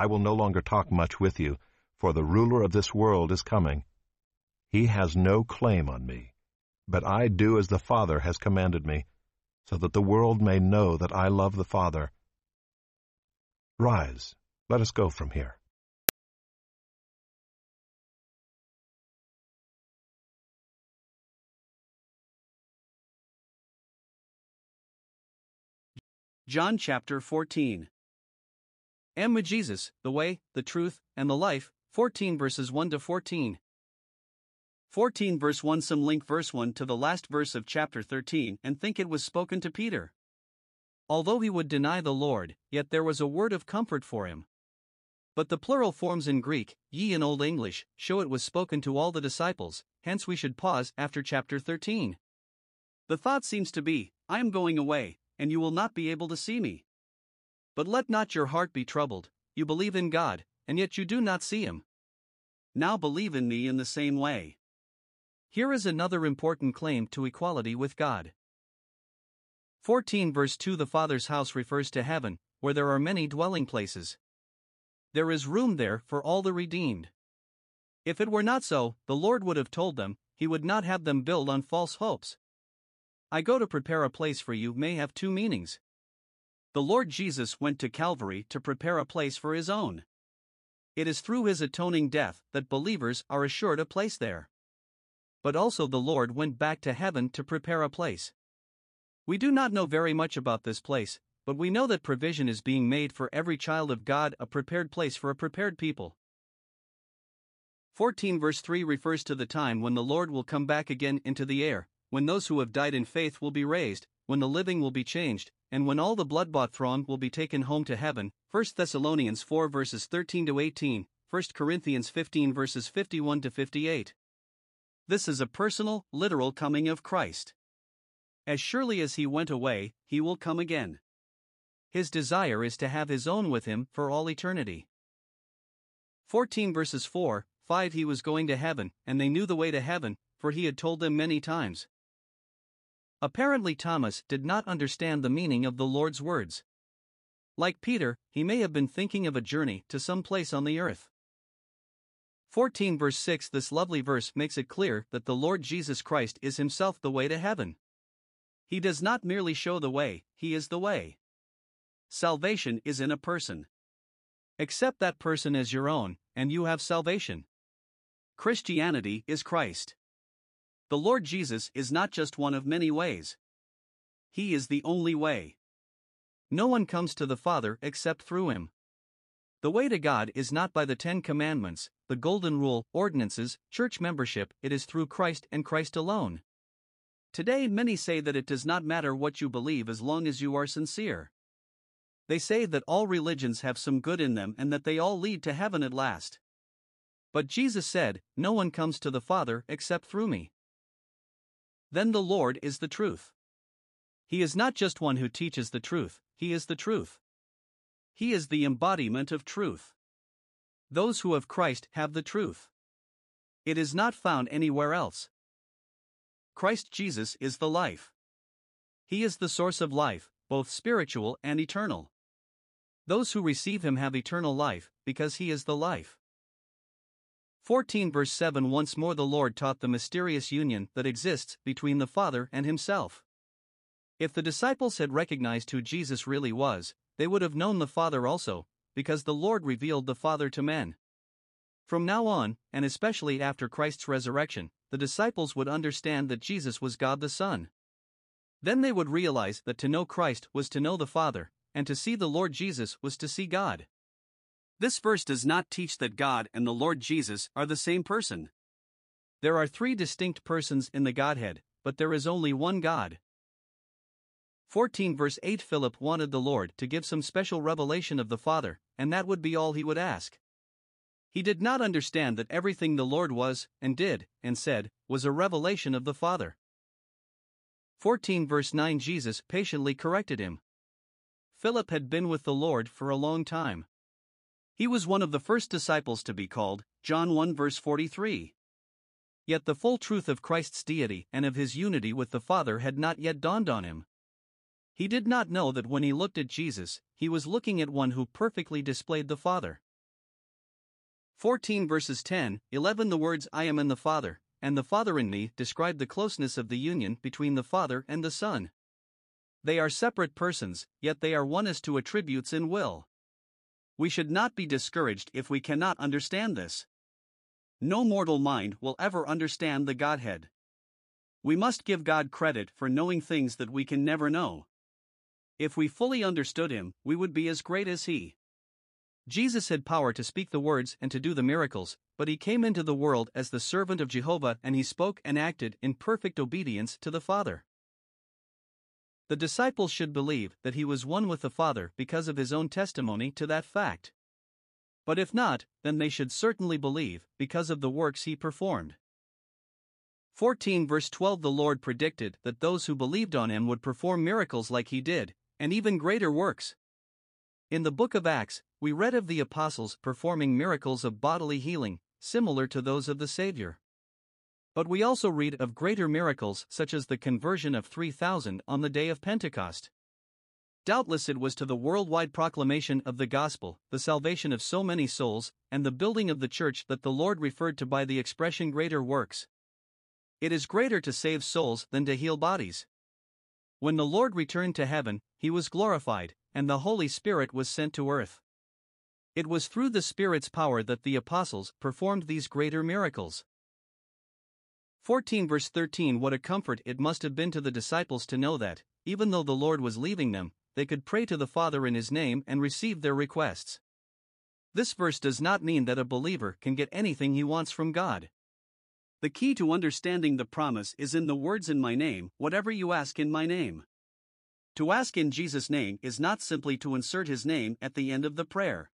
I will no longer talk much with you, for the ruler of this world is coming. He has no claim on me, but I do as the Father has commanded me, so that the world may know that I love the Father. Rise, let us go from here. John chapter 14 Am Jesus, the way, the truth, and the life, 14 verses 1 to 14. 14 verse 1 Some link verse 1 to the last verse of chapter 13 and think it was spoken to Peter. Although he would deny the Lord, yet there was a word of comfort for him. But the plural forms in Greek, ye in Old English, show it was spoken to all the disciples, hence we should pause after chapter 13. The thought seems to be, I am going away, and you will not be able to see me. But let not your heart be troubled, you believe in God, and yet you do not see him. Now believe in me in the same way. Here is another important claim to equality with God. 14 verse 2 The Father's house refers to heaven, where there are many dwelling places. There is room there for all the redeemed. If it were not so, the Lord would have told them, He would not have them build on false hopes. I go to prepare a place for you may have two meanings. The Lord Jesus went to Calvary to prepare a place for His own. It is through His atoning death that believers are assured a place there. But also the Lord went back to heaven to prepare a place. We do not know very much about this place, but we know that provision is being made for every child of God, a prepared place for a prepared people. 14 verse 3 refers to the time when the Lord will come back again into the air, when those who have died in faith will be raised, when the living will be changed, and when all the blood bought throng will be taken home to heaven. 1 Thessalonians 4 verses 13 to 18, 1 Corinthians 15 verses 51 to 58. This is a personal, literal coming of Christ. As surely as he went away, he will come again. His desire is to have his own with him for all eternity. 14 verses 4 5 He was going to heaven, and they knew the way to heaven, for he had told them many times. Apparently, Thomas did not understand the meaning of the Lord's words. Like Peter, he may have been thinking of a journey to some place on the earth. 14 verse 6 This lovely verse makes it clear that the Lord Jesus Christ is himself the way to heaven. He does not merely show the way, He is the way. Salvation is in a person. Accept that person as your own, and you have salvation. Christianity is Christ. The Lord Jesus is not just one of many ways, He is the only way. No one comes to the Father except through Him. The way to God is not by the Ten Commandments, the Golden Rule, ordinances, church membership, it is through Christ and Christ alone. Today, many say that it does not matter what you believe as long as you are sincere. They say that all religions have some good in them and that they all lead to heaven at last. But Jesus said, No one comes to the Father except through me. Then the Lord is the truth. He is not just one who teaches the truth, He is the truth. He is the embodiment of truth. Those who have Christ have the truth. It is not found anywhere else. Christ Jesus is the life. He is the source of life, both spiritual and eternal. Those who receive him have eternal life, because he is the life. 14 verse 7 Once more the Lord taught the mysterious union that exists between the Father and himself. If the disciples had recognized who Jesus really was, they would have known the Father also, because the Lord revealed the Father to men. From now on, and especially after Christ's resurrection, the disciples would understand that Jesus was God the Son. Then they would realize that to know Christ was to know the Father, and to see the Lord Jesus was to see God. This verse does not teach that God and the Lord Jesus are the same person. There are three distinct persons in the Godhead, but there is only one God. 14 verse 8 Philip wanted the Lord to give some special revelation of the Father, and that would be all he would ask. He did not understand that everything the Lord was, and did, and said, was a revelation of the Father. 14 verse 9 Jesus patiently corrected him. Philip had been with the Lord for a long time. He was one of the first disciples to be called, John 1 verse 43. Yet the full truth of Christ's deity and of his unity with the Father had not yet dawned on him. He did not know that when he looked at Jesus, he was looking at one who perfectly displayed the Father. 14 verses 10, 11 The words I am in the Father, and the Father in me describe the closeness of the union between the Father and the Son. They are separate persons, yet they are one as to attributes in will. We should not be discouraged if we cannot understand this. No mortal mind will ever understand the Godhead. We must give God credit for knowing things that we can never know. If we fully understood him, we would be as great as he. Jesus had power to speak the words and to do the miracles, but he came into the world as the servant of Jehovah and he spoke and acted in perfect obedience to the Father. The disciples should believe that he was one with the Father because of his own testimony to that fact. But if not, then they should certainly believe because of the works he performed. 14 verse 12 The Lord predicted that those who believed on him would perform miracles like he did, and even greater works. In the book of Acts, we read of the apostles performing miracles of bodily healing, similar to those of the Savior. But we also read of greater miracles such as the conversion of 3,000 on the day of Pentecost. Doubtless it was to the worldwide proclamation of the gospel, the salvation of so many souls, and the building of the church that the Lord referred to by the expression greater works. It is greater to save souls than to heal bodies. When the Lord returned to heaven, he was glorified, and the Holy Spirit was sent to earth. It was through the Spirit's power that the apostles performed these greater miracles. 14 verse 13 What a comfort it must have been to the disciples to know that, even though the Lord was leaving them, they could pray to the Father in His name and receive their requests. This verse does not mean that a believer can get anything he wants from God. The key to understanding the promise is in the words in my name, whatever you ask in my name. To ask in Jesus' name is not simply to insert his name at the end of the prayer.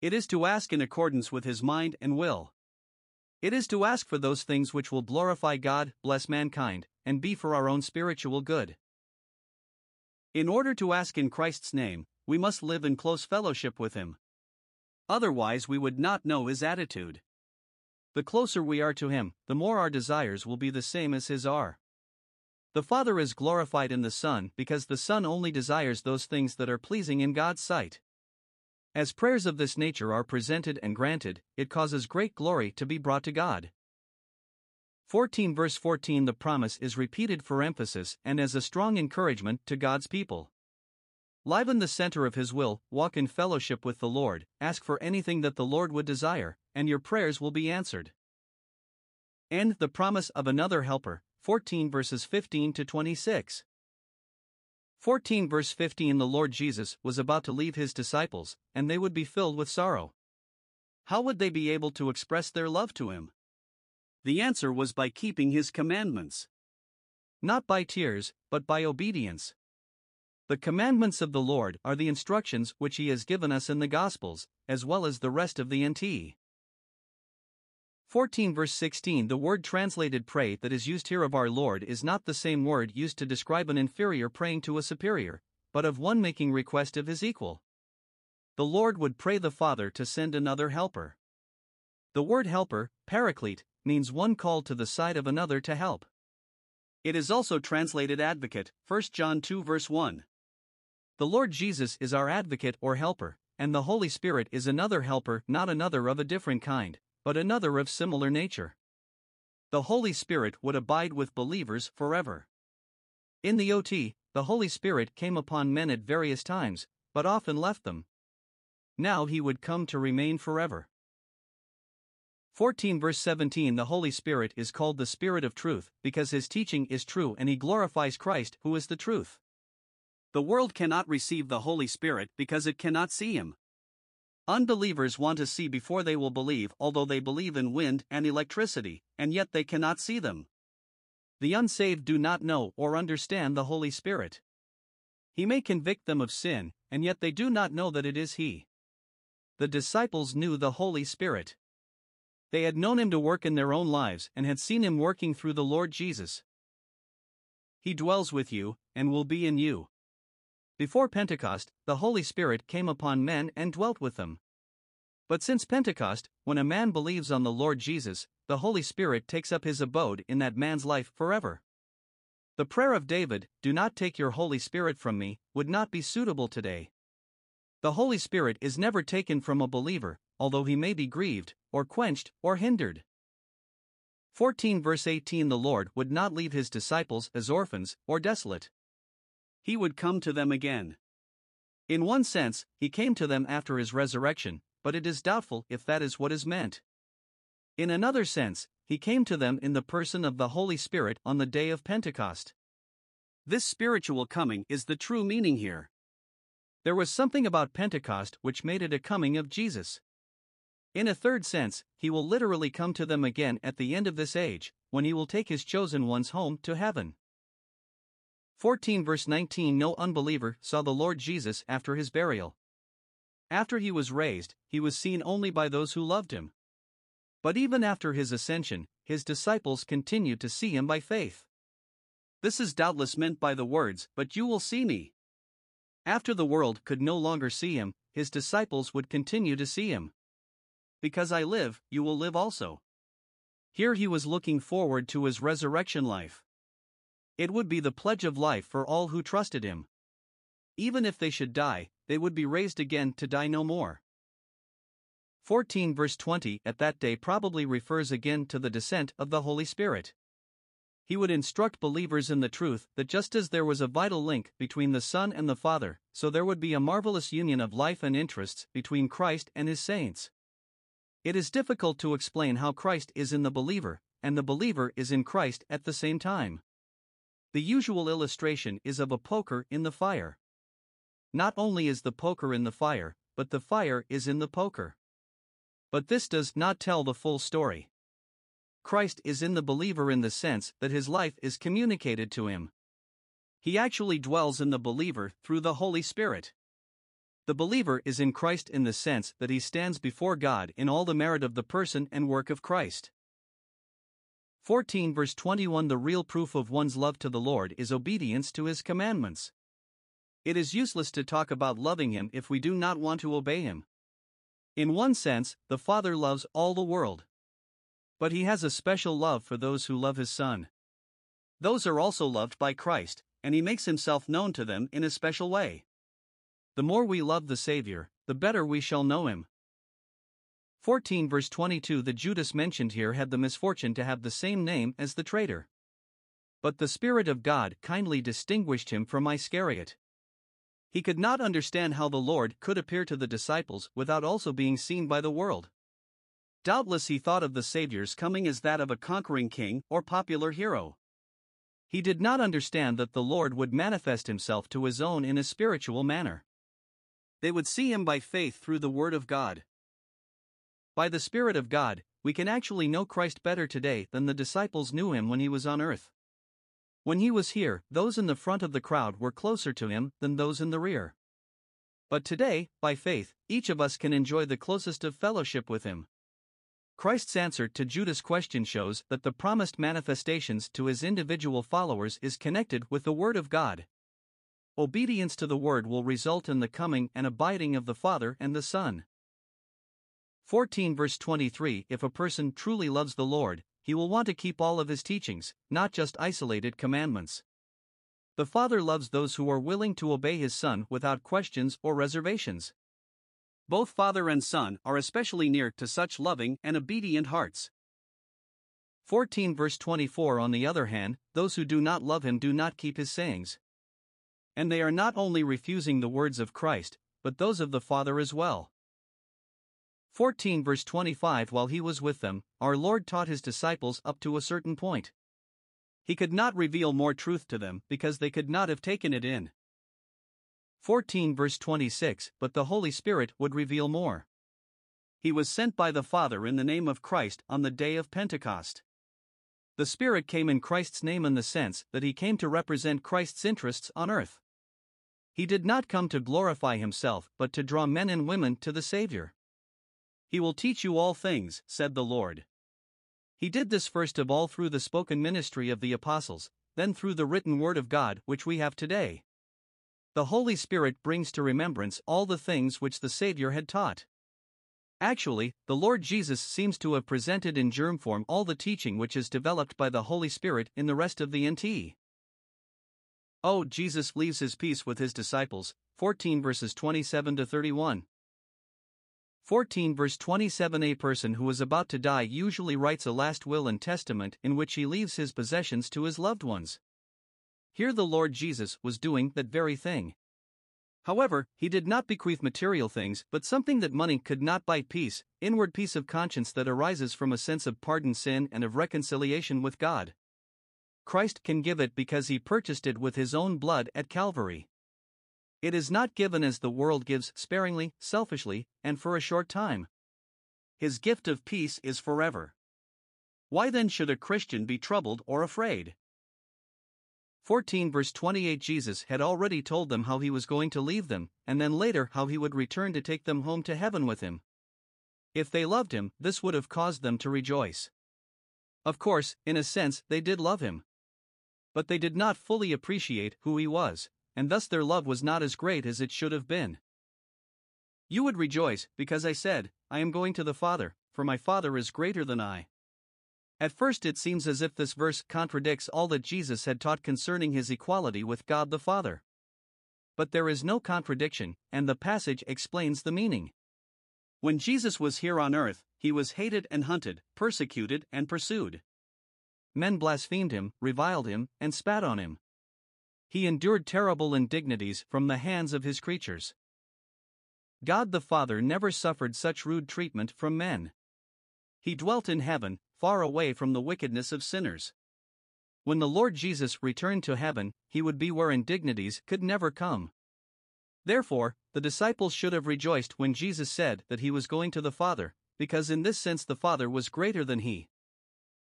It is to ask in accordance with his mind and will. It is to ask for those things which will glorify God, bless mankind, and be for our own spiritual good. In order to ask in Christ's name, we must live in close fellowship with him. Otherwise, we would not know his attitude. The closer we are to him, the more our desires will be the same as his are. The Father is glorified in the Son because the Son only desires those things that are pleasing in God's sight. As prayers of this nature are presented and granted, it causes great glory to be brought to God. 14 verse 14 The promise is repeated for emphasis and as a strong encouragement to God's people. Live in the center of His will, walk in fellowship with the Lord, ask for anything that the Lord would desire, and your prayers will be answered. And the promise of another helper, 14 verses 15 to 26. 14 verse 15 The Lord Jesus was about to leave his disciples, and they would be filled with sorrow. How would they be able to express their love to him? The answer was by keeping his commandments. Not by tears, but by obedience. The commandments of the Lord are the instructions which he has given us in the Gospels, as well as the rest of the NT. 14 verse 16 The word translated pray that is used here of our Lord is not the same word used to describe an inferior praying to a superior, but of one making request of his equal. The Lord would pray the Father to send another helper. The word helper, paraclete, means one called to the side of another to help. It is also translated advocate, 1 John 2 verse 1. The Lord Jesus is our advocate or helper, and the Holy Spirit is another helper, not another of a different kind but another of similar nature. The Holy Spirit would abide with believers forever. In the OT, the Holy Spirit came upon men at various times, but often left them. Now he would come to remain forever. 14 verse 17 The Holy Spirit is called the Spirit of truth, because his teaching is true and he glorifies Christ, who is the truth. The world cannot receive the Holy Spirit because it cannot see him. Unbelievers want to see before they will believe, although they believe in wind and electricity, and yet they cannot see them. The unsaved do not know or understand the Holy Spirit. He may convict them of sin, and yet they do not know that it is He. The disciples knew the Holy Spirit. They had known Him to work in their own lives and had seen Him working through the Lord Jesus. He dwells with you and will be in you. Before Pentecost, the Holy Spirit came upon men and dwelt with them. But since Pentecost, when a man believes on the Lord Jesus, the Holy Spirit takes up his abode in that man's life forever. The prayer of David, Do not take your Holy Spirit from me, would not be suitable today. The Holy Spirit is never taken from a believer, although he may be grieved, or quenched, or hindered. 14 verse 18 The Lord would not leave his disciples as orphans or desolate he would come to them again. In one sense, he came to them after his resurrection, but it is doubtful if that is what is meant. In another sense, he came to them in the person of the Holy Spirit on the day of Pentecost. This spiritual coming is the true meaning here. There was something about Pentecost which made it a coming of Jesus. In a third sense, he will literally come to them again at the end of this age, when he will take his chosen ones home to heaven. 14 verse 19 No unbeliever saw the Lord Jesus after his burial. After he was raised, he was seen only by those who loved him. But even after his ascension, his disciples continued to see him by faith. This is doubtless meant by the words, But you will see me. After the world could no longer see him, his disciples would continue to see him. Because I live, you will live also. Here he was looking forward to his resurrection life. It would be the pledge of life for all who trusted him. Even if they should die, they would be raised again to die no more. 14 verse 20 at that day probably refers again to the descent of the Holy Spirit. He would instruct believers in the truth that just as there was a vital link between the Son and the Father, so there would be a marvelous union of life and interests between Christ and his saints. It is difficult to explain how Christ is in the believer, and the believer is in Christ at the same time. The usual illustration is of a poker in the fire. Not only is the poker in the fire, but the fire is in the poker. But this does not tell the full story. Christ is in the believer in the sense that his life is communicated to him. He actually dwells in the believer through the Holy Spirit. The believer is in Christ in the sense that he stands before God in all the merit of the person and work of Christ. 14 verse 21 The real proof of one's love to the Lord is obedience to his commandments. It is useless to talk about loving him if we do not want to obey him. In one sense, the Father loves all the world. But he has a special love for those who love his Son. Those are also loved by Christ, and he makes himself known to them in a special way. The more we love the Savior, the better we shall know him. 14 verse 22 The Judas mentioned here had the misfortune to have the same name as the traitor. But the Spirit of God kindly distinguished him from Iscariot. He could not understand how the Lord could appear to the disciples without also being seen by the world. Doubtless he thought of the Saviour's coming as that of a conquering king or popular hero. He did not understand that the Lord would manifest himself to his own in a spiritual manner. They would see him by faith through the Word of God. By the Spirit of God, we can actually know Christ better today than the disciples knew him when he was on earth. When he was here, those in the front of the crowd were closer to him than those in the rear. But today, by faith, each of us can enjoy the closest of fellowship with him. Christ's answer to Judas' question shows that the promised manifestations to his individual followers is connected with the Word of God. Obedience to the Word will result in the coming and abiding of the Father and the Son. 14 verse 23 If a person truly loves the Lord, he will want to keep all of his teachings, not just isolated commandments. The Father loves those who are willing to obey his Son without questions or reservations. Both Father and Son are especially near to such loving and obedient hearts. 14 verse 24 On the other hand, those who do not love him do not keep his sayings. And they are not only refusing the words of Christ, but those of the Father as well. 14 verse 25 While he was with them, our Lord taught his disciples up to a certain point. He could not reveal more truth to them because they could not have taken it in. 14 verse 26 But the Holy Spirit would reveal more. He was sent by the Father in the name of Christ on the day of Pentecost. The Spirit came in Christ's name in the sense that he came to represent Christ's interests on earth. He did not come to glorify himself but to draw men and women to the Savior. He will teach you all things, said the Lord. He did this first of all through the spoken ministry of the apostles, then through the written word of God which we have today. The Holy Spirit brings to remembrance all the things which the Savior had taught. Actually, the Lord Jesus seems to have presented in germ form all the teaching which is developed by the Holy Spirit in the rest of the NT. Oh, Jesus leaves his peace with his disciples, 14 verses 27 to 31. 14 verse 27 A person who is about to die usually writes a last will and testament in which he leaves his possessions to his loved ones. Here the Lord Jesus was doing that very thing. However, he did not bequeath material things, but something that money could not buy peace, inward peace of conscience that arises from a sense of pardoned sin and of reconciliation with God. Christ can give it because he purchased it with his own blood at Calvary. It is not given as the world gives sparingly, selfishly, and for a short time. His gift of peace is forever. Why then should a Christian be troubled or afraid? 14 verse 28 Jesus had already told them how he was going to leave them, and then later how he would return to take them home to heaven with him. If they loved him, this would have caused them to rejoice. Of course, in a sense, they did love him. But they did not fully appreciate who he was, and thus their love was not as great as it should have been. You would rejoice, because I said, I am going to the Father, for my Father is greater than I. At first, it seems as if this verse contradicts all that Jesus had taught concerning his equality with God the Father. But there is no contradiction, and the passage explains the meaning. When Jesus was here on earth, he was hated and hunted, persecuted and pursued. Men blasphemed him, reviled him, and spat on him. He endured terrible indignities from the hands of his creatures. God the Father never suffered such rude treatment from men. He dwelt in heaven, far away from the wickedness of sinners. When the Lord Jesus returned to heaven, he would be where indignities could never come. Therefore, the disciples should have rejoiced when Jesus said that he was going to the Father, because in this sense the Father was greater than he.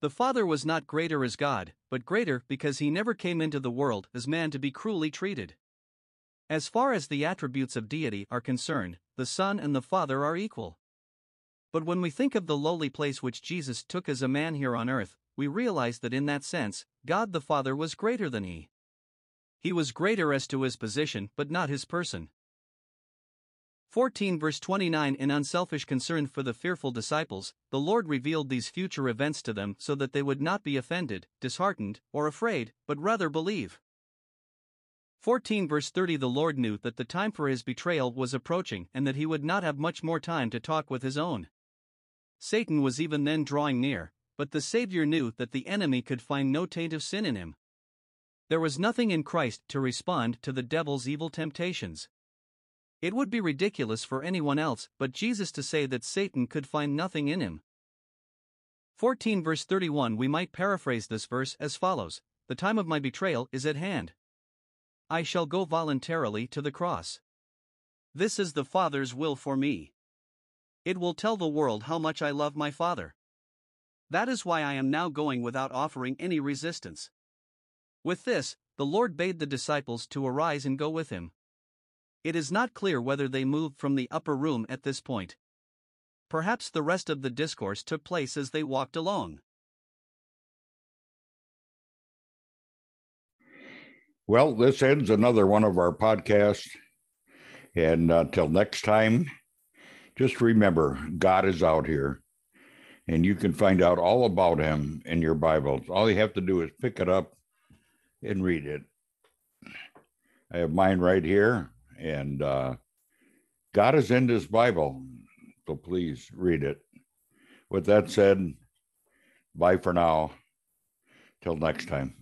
The Father was not greater as God, but greater because he never came into the world as man to be cruelly treated. As far as the attributes of deity are concerned, the Son and the Father are equal. But when we think of the lowly place which Jesus took as a man here on earth, we realize that in that sense, God the Father was greater than he. He was greater as to his position, but not his person. 14 verse 29 In unselfish concern for the fearful disciples, the Lord revealed these future events to them so that they would not be offended, disheartened, or afraid, but rather believe. 14 verse 30 The Lord knew that the time for his betrayal was approaching and that he would not have much more time to talk with his own. Satan was even then drawing near, but the Savior knew that the enemy could find no taint of sin in him. There was nothing in Christ to respond to the devil's evil temptations. It would be ridiculous for anyone else but Jesus to say that Satan could find nothing in him. 14 verse 31 We might paraphrase this verse as follows The time of my betrayal is at hand. I shall go voluntarily to the cross. This is the Father's will for me. It will tell the world how much I love my Father. That is why I am now going without offering any resistance. With this, the Lord bade the disciples to arise and go with him. It is not clear whether they moved from the upper room at this point. Perhaps the rest of the discourse took place as they walked along. Well, this ends another one of our podcasts. And until uh, next time, just remember God is out here. And you can find out all about him in your Bibles. All you have to do is pick it up and read it. I have mine right here. And uh, God is in this Bible. So please read it. With that said, bye for now. Till next time.